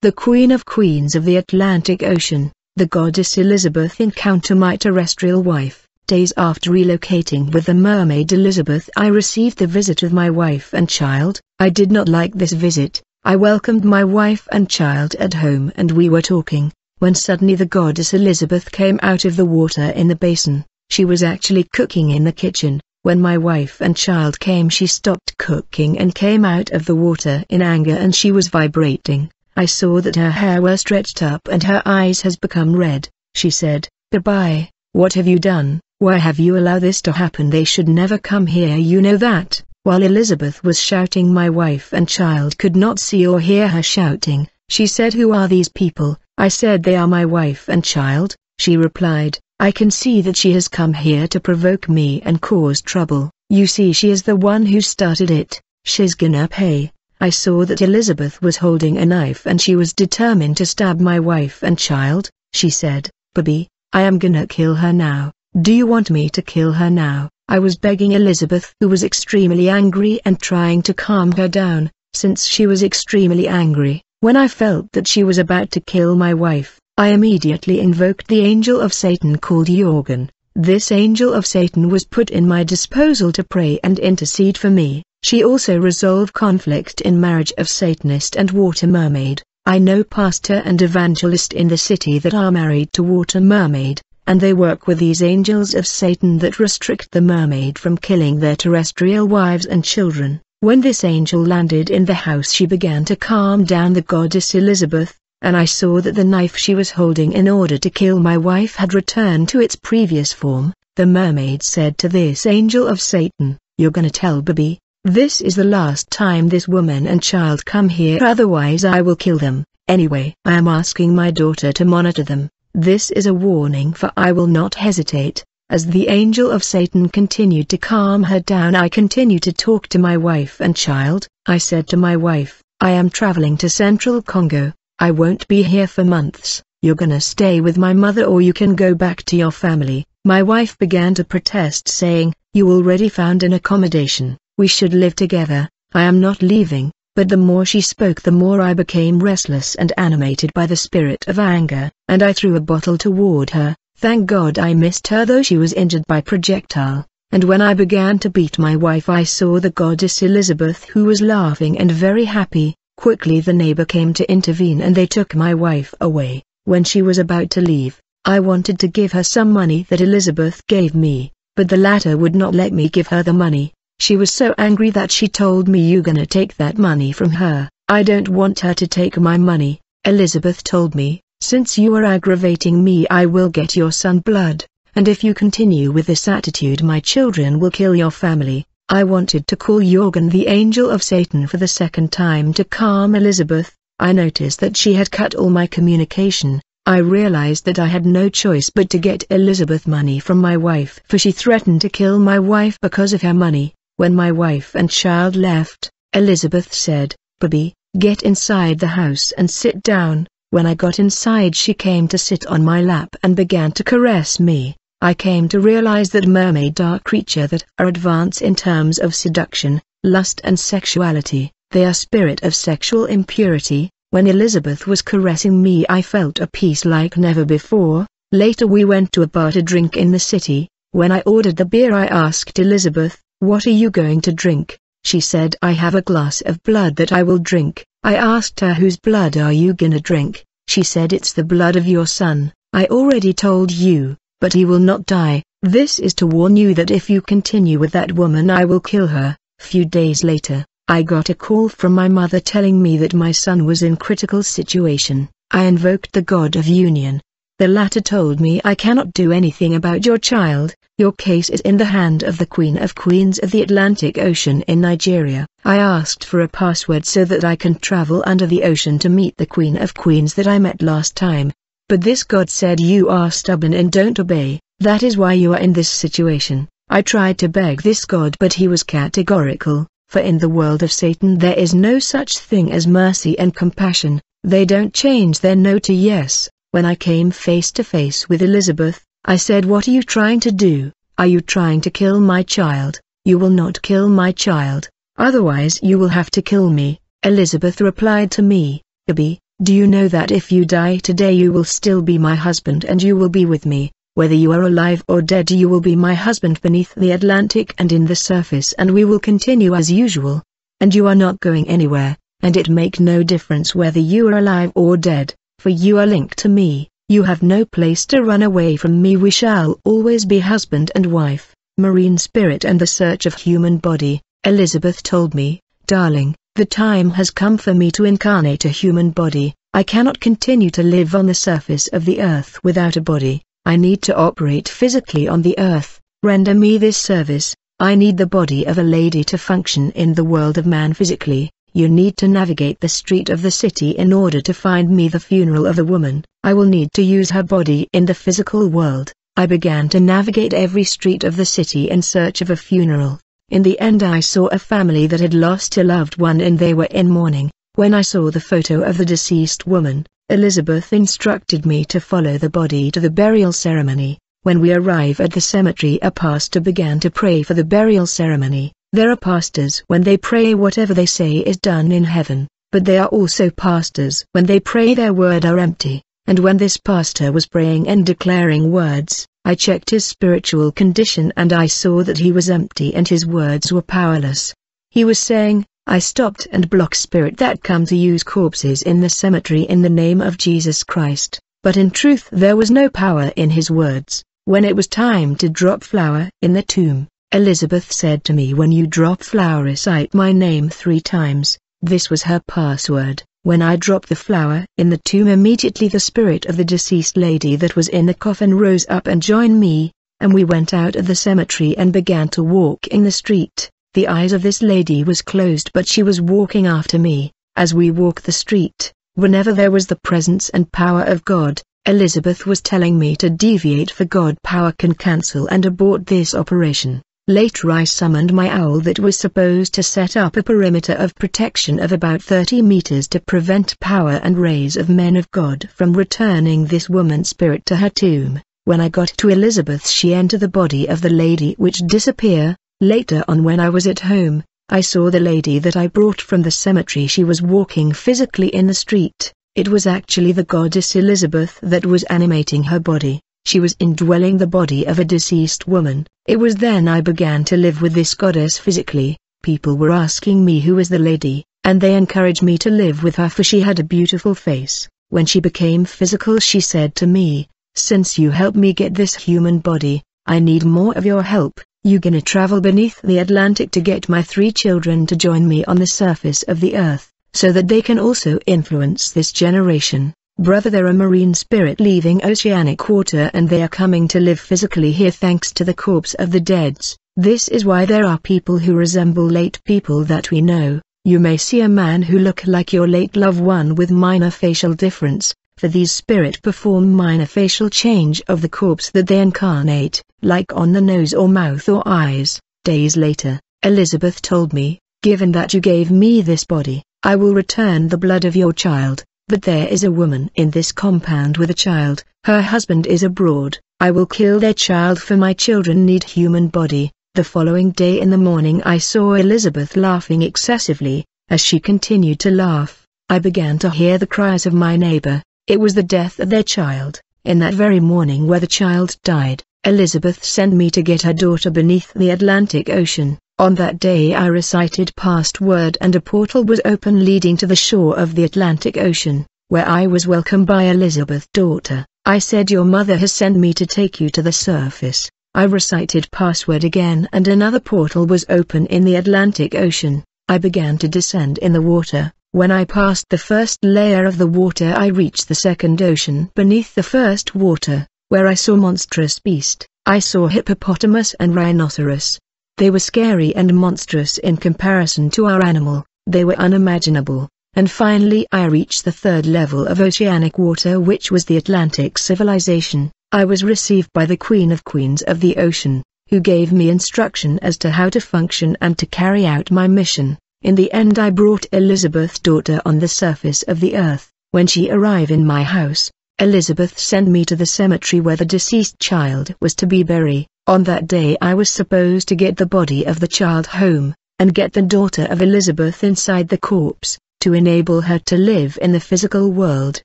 the Queen of Queens of the Atlantic Ocean, the goddess Elizabeth encounter my terrestrial wife. Days after relocating with the mermaid Elizabeth I received the visit of my wife and child. I did not like this visit. I welcomed my wife and child at home and we were talking, when suddenly the goddess Elizabeth came out of the water in the basin. She was actually cooking in the kitchen. When my wife and child came she stopped cooking and came out of the water in anger and she was vibrating. I saw that her hair were stretched up and her eyes has become red. She said, Goodbye, what have you done? Why have you allowed this to happen? They should never come here you know that. While Elizabeth was shouting my wife and child could not see or hear her shouting. She said who are these people? I said they are my wife and child. She replied, I can see that she has come here to provoke me and cause trouble. You see she is the one who started it. She's gonna pay. I saw that Elizabeth was holding a knife and she was determined to stab my wife and child. She said, Bobby, I am gonna kill her now. Do you want me to kill her now? I was begging Elizabeth who was extremely angry and trying to calm her down, since she was extremely angry. When I felt that she was about to kill my wife, I immediately invoked the angel of Satan called Jorgen. This angel of Satan was put in my disposal to pray and intercede for me. She also resolve conflict in marriage of Satanist and water mermaid. I know pastor and evangelist in the city that are married to water mermaid and they work with these angels of Satan that restrict the mermaid from killing their terrestrial wives and children. When this angel landed in the house she began to calm down the goddess Elizabeth, and I saw that the knife she was holding in order to kill my wife had returned to its previous form. The mermaid said to this angel of Satan, You're gonna tell Bobby, this is the last time this woman and child come here otherwise I will kill them. Anyway, I am asking my daughter to monitor them. This is a warning for I will not hesitate. As the angel of Satan continued to calm her down I continued to talk to my wife and child. I said to my wife, I am traveling to central Congo. I won't be here for months. You're gonna stay with my mother or you can go back to your family. My wife began to protest saying, you already found an accommodation. We should live together. I am not leaving. But the more she spoke the more I became restless and animated by the spirit of anger, and I threw a bottle toward her. Thank God I missed her though she was injured by projectile, and when I began to beat my wife I saw the goddess Elizabeth who was laughing and very happy. Quickly the neighbor came to intervene and they took my wife away. When she was about to leave, I wanted to give her some money that Elizabeth gave me, but the latter would not let me give her the money. She was so angry that she told me you gonna take that money from her. I don't want her to take my money. Elizabeth told me, since you are aggravating me I will get your son blood, and if you continue with this attitude my children will kill your family. I wanted to call Jorgen the angel of Satan for the second time to calm Elizabeth. I noticed that she had cut all my communication. I realized that I had no choice but to get Elizabeth money from my wife for she threatened to kill my wife because of her money. When my wife and child left, Elizabeth said, Bobby, get inside the house and sit down. When I got inside she came to sit on my lap and began to caress me. I came to realize that mermaid are creature that are advanced in terms of seduction, lust and sexuality. They are spirit of sexual impurity. When Elizabeth was caressing me I felt a peace like never before. Later we went to a bar to drink in the city. When I ordered the beer I asked Elizabeth, what are you going to drink? She said I have a glass of blood that I will drink. I asked her whose blood are you gonna drink? She said it's the blood of your son. I already told you, but he will not die. This is to warn you that if you continue with that woman I will kill her. Few days later, I got a call from my mother telling me that my son was in critical situation. I invoked the God of Union. The latter told me I cannot do anything about your child, your case is in the hand of the Queen of Queens of the Atlantic Ocean in Nigeria. I asked for a password so that I can travel under the ocean to meet the Queen of Queens that I met last time. But this god said you are stubborn and don't obey, that is why you are in this situation. I tried to beg this god but he was categorical, for in the world of Satan there is no such thing as mercy and compassion, they don't change their no to yes. When I came face to face with Elizabeth, I said what are you trying to do? Are you trying to kill my child? You will not kill my child, otherwise you will have to kill me. Elizabeth replied to me, Gabi, Do you know that if you die today you will still be my husband and you will be with me, whether you are alive or dead you will be my husband beneath the Atlantic and in the surface and we will continue as usual. And you are not going anywhere, and it make no difference whether you are alive or dead, for you are linked to me, you have no place to run away from me. We shall always be husband and wife, marine spirit and the search of human body, Elizabeth told me, darling, the time has come for me to incarnate a human body, I cannot continue to live on the surface of the earth without a body, I need to operate physically on the earth, render me this service, I need the body of a lady to function in the world of man physically, you need to navigate the street of the city in order to find me the funeral of a woman, I will need to use her body in the physical world, I began to navigate every street of the city in search of a funeral. In the end I saw a family that had lost a loved one and they were in mourning. When I saw the photo of the deceased woman, Elizabeth instructed me to follow the body to the burial ceremony. When we arrive at the cemetery a pastor began to pray for the burial ceremony. There are pastors when they pray whatever they say is done in heaven, but they are also pastors when they pray their word are empty, and when this pastor was praying and declaring words, I checked his spiritual condition and I saw that he was empty and his words were powerless. He was saying, I stopped and blocked spirit that come to use corpses in the cemetery in the name of Jesus Christ, but in truth there was no power in his words. When it was time to drop flower in the tomb, Elizabeth said to me when you drop flower recite my name three times, this was her password. When I dropped the flower in the tomb immediately the spirit of the deceased lady that was in the coffin rose up and joined me, and we went out of the cemetery and began to walk in the street. The eyes of this lady was closed but she was walking after me, as we walked the street, whenever there was the presence and power of God, Elizabeth was telling me to deviate for God power can cancel and abort this operation. Later I summoned my owl that was supposed to set up a perimeter of protection of about 30 meters to prevent power and rays of men of God from returning this woman's spirit to her tomb. When I got to Elizabeth she entered the body of the lady which disappear. Later on when I was at home, I saw the lady that I brought from the cemetery she was walking physically in the street. It was actually the goddess Elizabeth that was animating her body she was indwelling the body of a deceased woman. It was then I began to live with this goddess physically. People were asking me who was the lady, and they encouraged me to live with her for she had a beautiful face. When she became physical she said to me, since you helped me get this human body, I need more of your help. You gonna travel beneath the Atlantic to get my three children to join me on the surface of the earth, so that they can also influence this generation. Brother they're a marine spirit leaving oceanic water and they are coming to live physically here thanks to the corpse of the deads. This is why there are people who resemble late people that we know. You may see a man who look like your late loved one with minor facial difference, for these spirit perform minor facial change of the corpse that they incarnate, like on the nose or mouth or eyes. Days later, Elizabeth told me, given that you gave me this body, I will return the blood of your child, but there is a woman in this compound with a child, her husband is abroad, I will kill their child for my children need human body. The following day in the morning I saw Elizabeth laughing excessively, as she continued to laugh, I began to hear the cries of my neighbor, it was the death of their child, in that very morning where the child died, Elizabeth sent me to get her daughter beneath the Atlantic Ocean. On that day I recited past word and a portal was open leading to the shore of the Atlantic Ocean, where I was welcomed by Elizabeth daughter. I said your mother has sent me to take you to the surface. I recited password again and another portal was open in the Atlantic Ocean. I began to descend in the water. When I passed the first layer of the water I reached the second ocean beneath the first water, where I saw monstrous beast. I saw hippopotamus and rhinoceros. They were scary and monstrous in comparison to our animal, they were unimaginable, and finally I reached the third level of oceanic water which was the Atlantic civilization. I was received by the Queen of Queens of the Ocean, who gave me instruction as to how to function and to carry out my mission. In the end I brought Elizabeth's daughter on the surface of the earth. When she arrived in my house, Elizabeth sent me to the cemetery where the deceased child was to be buried. On that day I was supposed to get the body of the child home, and get the daughter of Elizabeth inside the corpse. to enable her to live in the physical world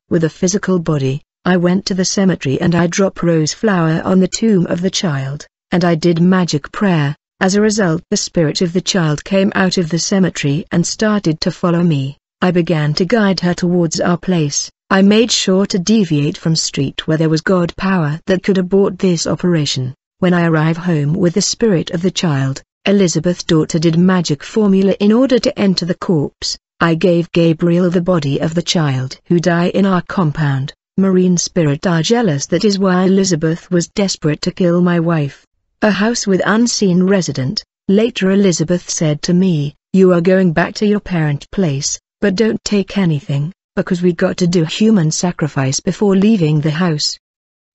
with a physical body. I went to the cemetery and I dropped rose flower on the tomb of the child, and I did magic prayer. As a result the spirit of the child came out of the cemetery and started to follow me. I began to guide her towards our place. I made sure to deviate from street where there was God power that could abort this operation. When I arrive home with the spirit of the child, Elizabeth's daughter did magic formula in order to enter the corpse. I gave Gabriel the body of the child who died in our compound. Marine spirit are jealous that is why Elizabeth was desperate to kill my wife. A house with unseen resident. Later Elizabeth said to me, you are going back to your parent place, but don't take anything, because we got to do human sacrifice before leaving the house.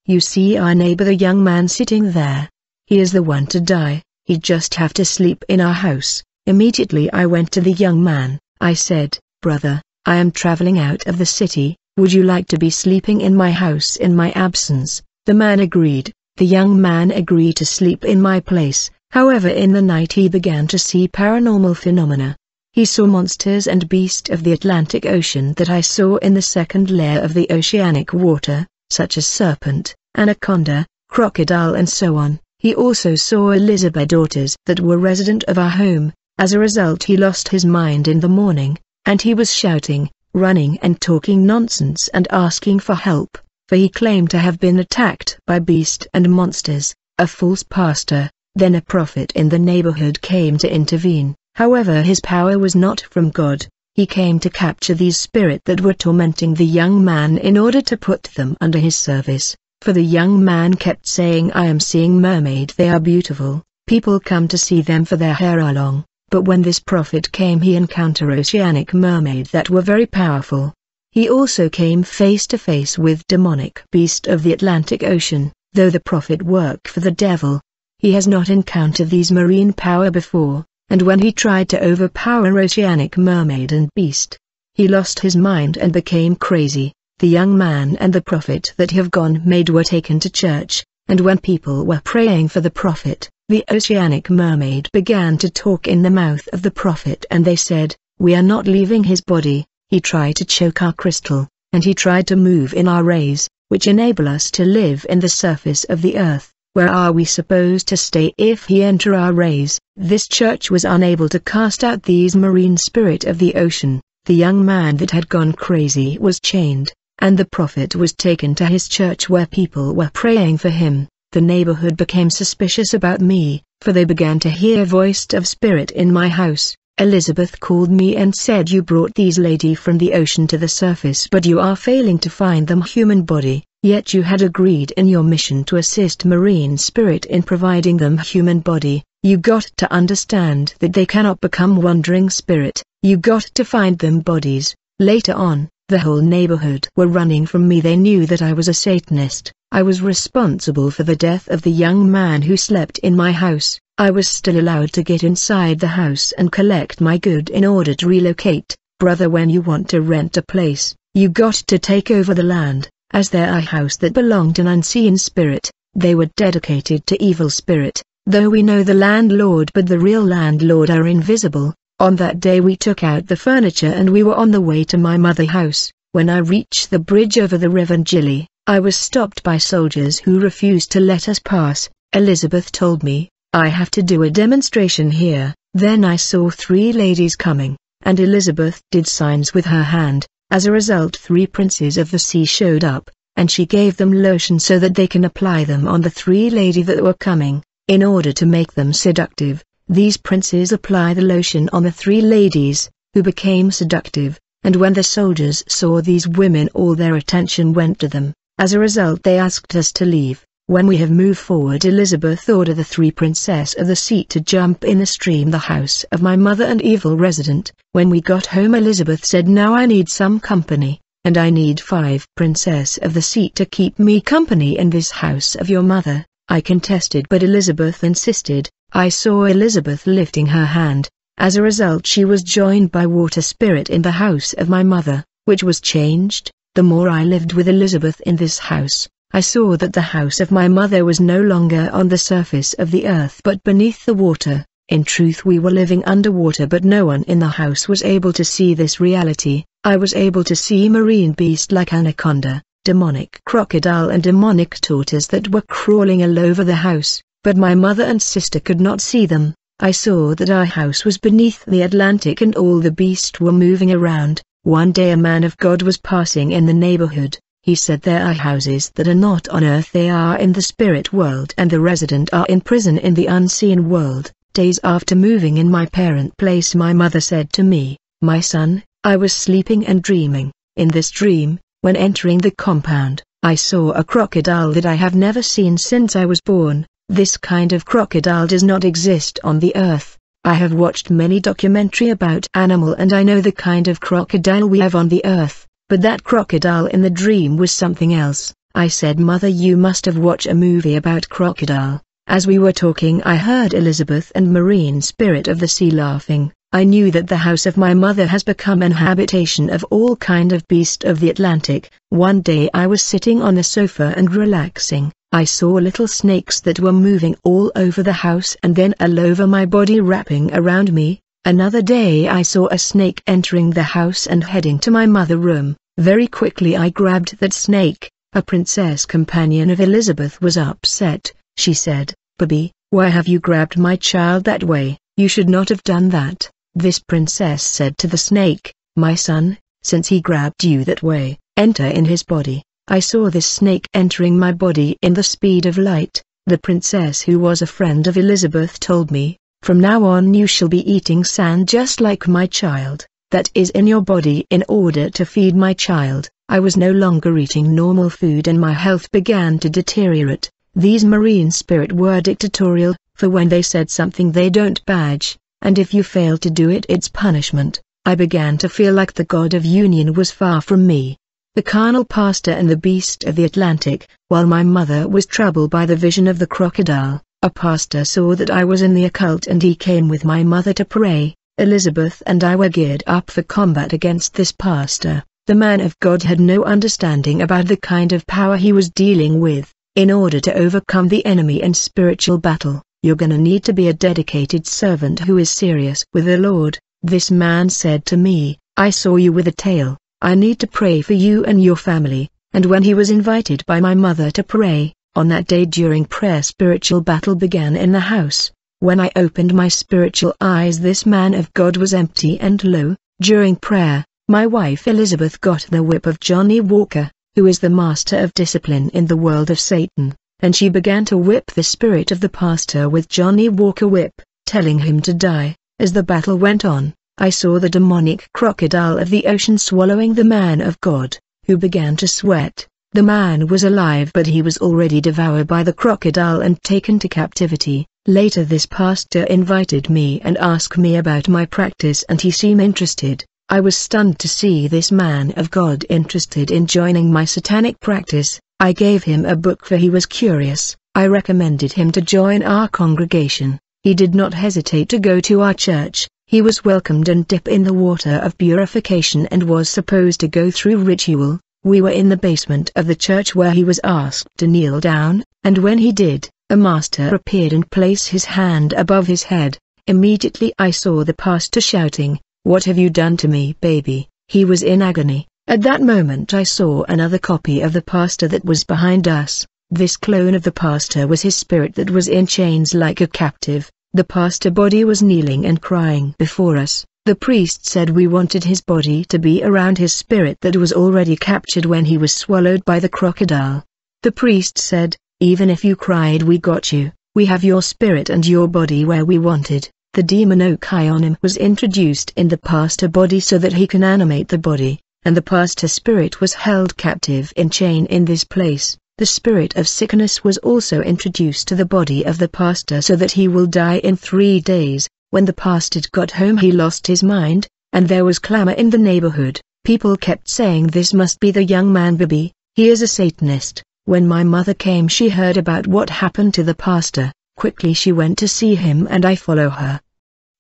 You see our neighbor the young man sitting there. He is the one to die, he'd just have to sleep in our house. Immediately I went to the young man. I said, Brother, I am traveling out of the city, would you like to be sleeping in my house in my absence? The man agreed. The young man agreed to sleep in my place, however in the night he began to see paranormal phenomena. He saw monsters and beasts of the Atlantic Ocean that I saw in the second layer of the oceanic water, such as serpent, anaconda, crocodile and so on. He also saw Elizabeth daughters that were resident of our home, as a result he lost his mind in the morning, and he was shouting, running and talking nonsense and asking for help, for he claimed to have been attacked by beast and monsters, a false pastor, then a prophet in the neighborhood came to intervene, however his power was not from God, he came to capture these spirits that were tormenting the young man in order to put them under his service, for the young man kept saying I am seeing mermaid they are beautiful, people come to see them for their hair are long, but when this prophet came he encountered oceanic mermaid that were very powerful. He also came face to face with demonic beast of the Atlantic Ocean, though the prophet work for the devil. He has not encountered these marine power before, and when he tried to overpower oceanic mermaid and beast, he lost his mind and became crazy. The young man and the prophet that have gone made were taken to church, and when people were praying for the prophet, the oceanic mermaid began to talk in the mouth of the prophet and they said, We are not leaving his body, he tried to choke our crystal, and he tried to move in our rays, which enable us to live in the surface of the earth. Where are we supposed to stay if he enter our rays? This church was unable to cast out these marine spirit of the ocean. The young man that had gone crazy was chained, and the prophet was taken to his church where people were praying for him. The neighborhood became suspicious about me, for they began to hear voice of spirit in my house. Elizabeth called me and said you brought these lady from the ocean to the surface but you are failing to find them human body, yet you had agreed in your mission to assist marine spirit in providing them human body. You got to understand that they cannot become wandering spirit, you got to find them bodies. Later on, the whole neighborhood were running from me they knew that I was a Satanist. I was responsible for the death of the young man who slept in my house. I was still allowed to get inside the house and collect my good in order to relocate. Brother when you want to rent a place, you got to take over the land, as there are house that belonged an unseen spirit, they were dedicated to evil spirit, though we know the landlord but the real landlord are invisible. On that day we took out the furniture and we were on the way to my mother house, when I reached the bridge over the river Njili. I was stopped by soldiers who refused to let us pass. Elizabeth told me, I have to do a demonstration here. Then I saw three ladies coming, and Elizabeth did signs with her hand. As a result three princes of the sea showed up, and she gave them lotion so that they can apply them on the three lady that were coming, in order to make them seductive. These princes apply the lotion on the three ladies, who became seductive, and when the soldiers saw these women all their attention went to them. As a result they asked us to leave. When we have moved forward Elizabeth ordered the three princess of the sea to jump in the stream the house of my mother and evil resident. When we got home Elizabeth said now I need some company, and I need five princess of the sea to keep me company in this house of your mother. I contested but Elizabeth insisted, I saw Elizabeth lifting her hand. As a result she was joined by water spirit in the house of my mother, which was changed. The more I lived with Elizabeth in this house, I saw that the house of my mother was no longer on the surface of the earth but beneath the water. In truth we were living underwater but no one in the house was able to see this reality. I was able to see marine beast like anaconda, demonic crocodile and demonic tortoise that were crawling all over the house, but my mother and sister could not see them. I saw that our house was beneath the Atlantic and all the beasts were moving around. One day a man of God was passing in the neighborhood. He said there are houses that are not on earth they are in the spirit world and the resident are in prison in the unseen world. Days after moving in my parent place my mother said to me, My son, I was sleeping and dreaming. In this dream, when entering the compound, I saw a crocodile that I have never seen since I was born. This kind of crocodile does not exist on the earth. I have watched many documentary about animal and I know the kind of crocodile we have on the earth, but that crocodile in the dream was something else. I said mother you must have watched a movie about crocodile. As we were talking I heard Elizabeth and Marine Spirit of the Sea laughing. I knew that the house of my mother has become an habitation of all kind of beast of the Atlantic. One day I was sitting on a sofa and relaxing. I saw little snakes that were moving all over the house and then all over my body wrapping around me. Another day I saw a snake entering the house and heading to my mother room. Very quickly I grabbed that snake. A princess companion of Elizabeth was upset. She said, Baby, why have you grabbed my child that way? You should not have done that. This princess said to the snake, My son, since he grabbed you that way, enter in his body. I saw this snake entering my body in the speed of light. The princess who was a friend of Elizabeth told me, from now on you shall be eating sand just like my child, that is in your body in order to feed my child. I was no longer eating normal food and my health began to deteriorate. These marine spirit were dictatorial, for when they said something they don't badge, and if you fail to do it it's punishment. I began to feel like the god of union was far from me the carnal pastor and the beast of the Atlantic, while my mother was troubled by the vision of the crocodile. A pastor saw that I was in the occult and he came with my mother to pray. Elizabeth and I were geared up for combat against this pastor. The man of God had no understanding about the kind of power he was dealing with. In order to overcome the enemy in spiritual battle, you're gonna need to be a dedicated servant who is serious with the Lord. This man said to me, I saw you with a tail, I need to pray for you and your family, and when he was invited by my mother to pray, on that day during prayer spiritual battle began in the house. When I opened my spiritual eyes this man of God was empty and low. During prayer, my wife Elizabeth got the whip of Johnny Walker, who is the master of discipline in the world of Satan, and she began to whip the spirit of the pastor with Johnny Walker whip, telling him to die. As the battle went on, I saw the demonic crocodile of the ocean swallowing the man of God, who began to sweat. The man was alive but he was already devoured by the crocodile and taken to captivity. Later this pastor invited me and asked me about my practice and he seemed interested. I was stunned to see this man of God interested in joining my satanic practice. I gave him a book for he was curious. I recommended him to join our congregation. He did not hesitate to go to our church. He was welcomed and dip in the water of purification and was supposed to go through ritual. We were in the basement of the church where he was asked to kneel down, and when he did, a master appeared and placed his hand above his head. Immediately I saw the pastor shouting, What have you done to me baby? He was in agony. At that moment I saw another copy of the pastor that was behind us. This clone of the pastor was his spirit that was in chains like a captive. The pastor body was kneeling and crying before us. The priest said we wanted his body to be around his spirit that was already captured when he was swallowed by the crocodile. The priest said, even if you cried we got you, we have your spirit and your body where we wanted. The demon Okionim was introduced in the pastor body so that he can animate the body, and the pastor spirit was held captive in chain in this place. The spirit of sickness was also introduced to the body of the pastor so that he will die in three days. When the pastor got home he lost his mind, and there was clamor in the neighborhood. People kept saying this must be the young man Bibi, he is a Satanist. When my mother came she heard about what happened to the pastor, quickly she went to see him and I follow her.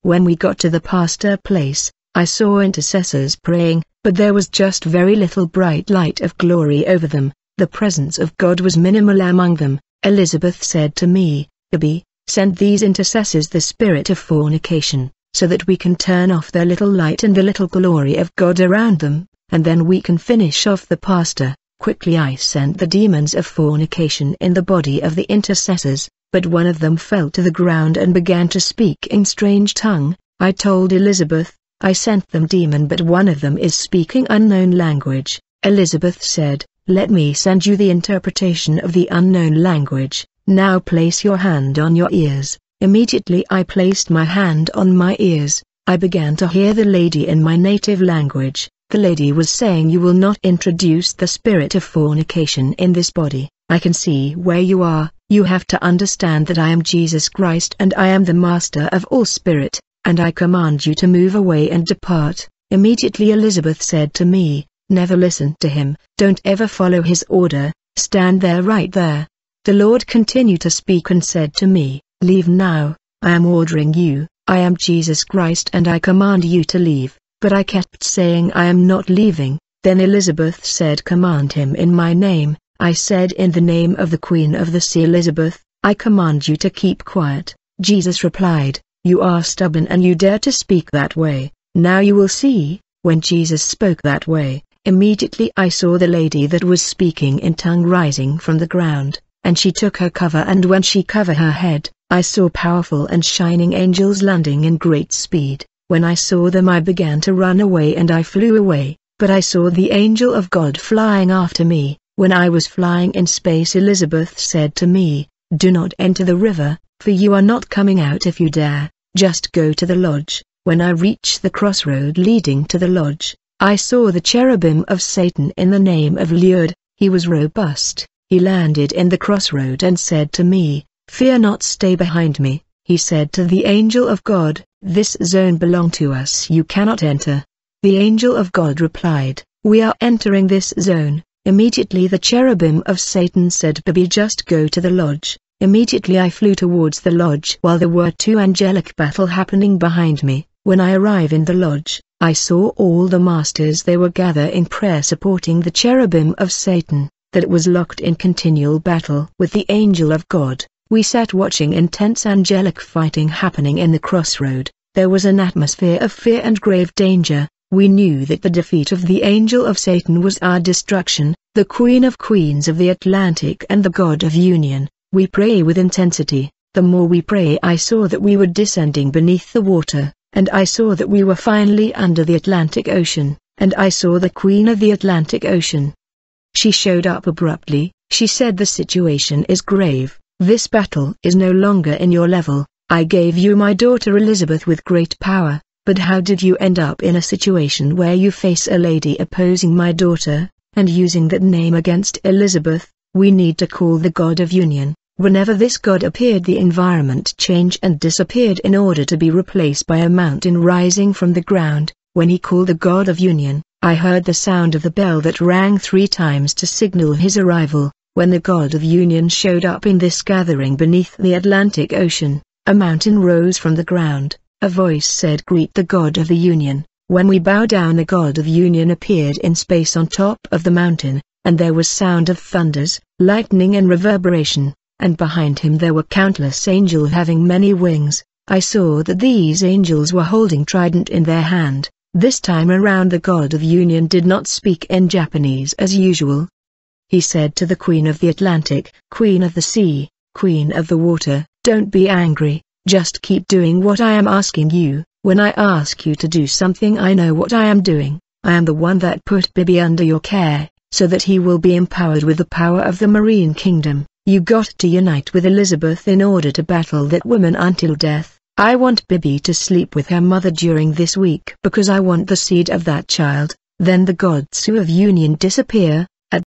When we got to the pastor place, I saw intercessors praying, but there was just very little bright light of glory over them. The presence of God was minimal among them. Elizabeth said to me, Abby, send these intercessors the spirit of fornication, so that we can turn off their little light and the little glory of God around them, and then we can finish off the pastor. Quickly I sent the demons of fornication in the body of the intercessors, but one of them fell to the ground and began to speak in strange tongue. I told Elizabeth, I sent them demon but one of them is speaking unknown language. Elizabeth said, let me send you the interpretation of the unknown language. Now place your hand on your ears. Immediately I placed my hand on my ears. I began to hear the lady in my native language. The lady was saying you will not introduce the spirit of fornication in this body. I can see where you are, you have to understand that I am Jesus Christ and I am the master of all spirit, and I command you to move away and depart. Immediately Elizabeth said to me, never listen to him, don't ever follow his order, stand there right there. The Lord continued to speak and said to me, leave now, I am ordering you, I am Jesus Christ and I command you to leave. But I kept saying I am not leaving, then Elizabeth said command him in my name, I said in the name of the Queen of the Sea Elizabeth, I command you to keep quiet. Jesus replied, you are stubborn and you dare to speak that way, now you will see, when Jesus spoke that way, immediately I saw the lady that was speaking in tongue rising from the ground, and she took her cover and when she covered her head, I saw powerful and shining angels landing in great speed. When I saw them I began to run away and I flew away, but I saw the angel of God flying after me. When I was flying in space Elizabeth said to me, Do not enter the river, for you are not coming out if you dare, just go to the lodge. When I reached the crossroad leading to the lodge, I saw the cherubim of Satan in the name of Lured, he was robust, he landed in the crossroad and said to me, Fear not stay behind me, he said to the angel of God, this zone belong to us you cannot enter. The angel of God replied, We are entering this zone. Immediately the cherubim of Satan said Baby just go to the lodge. Immediately I flew towards the lodge while there were two angelic battle happening behind me. When I arrive in the lodge, I saw all the masters they were gather in prayer supporting the cherubim of Satan, that it was locked in continual battle with the angel of God. We sat watching intense angelic fighting happening in the crossroad. There was an atmosphere of fear and grave danger. We knew that the defeat of the angel of Satan was our destruction, the queen of queens of the Atlantic and the god of union. We pray with intensity. The more we pray I saw that we were descending beneath the water, and I saw that we were finally under the Atlantic Ocean, and I saw the queen of the Atlantic Ocean. She showed up abruptly, she said the situation is grave, this battle is no longer in your level. I gave you my daughter Elizabeth with great power, but how did you end up in a situation where you face a lady opposing my daughter, and using that name against Elizabeth? We need to call the God of Union. Whenever this God appeared the environment changed and disappeared in order to be replaced by a mountain rising from the ground. When he called the God of Union, I heard the sound of the bell that rang three times to signal his arrival. When the god of union showed up in this gathering beneath the Atlantic Ocean, a mountain rose from the ground. A voice said greet the god of the union. When we bow down the god of union appeared in space on top of the mountain, and there was sound of thunders, lightning and reverberation, and behind him there were countless angels having many wings. I saw that these angels were holding trident in their hand. This time around the god of union did not speak in Japanese as usual, he said to the Queen of the Atlantic, Queen of the Sea, Queen of the Water, don't be angry, just keep doing what I am asking you. When I ask you to do something I know what I am doing, I am the one that put Bibi under your care, so that he will be empowered with the power of the Marine Kingdom. You got to unite with Elizabeth in order to battle that woman until death. I want Bibi to sleep with her mother during this week because I want the seed of that child. Then the gods who of union disappear,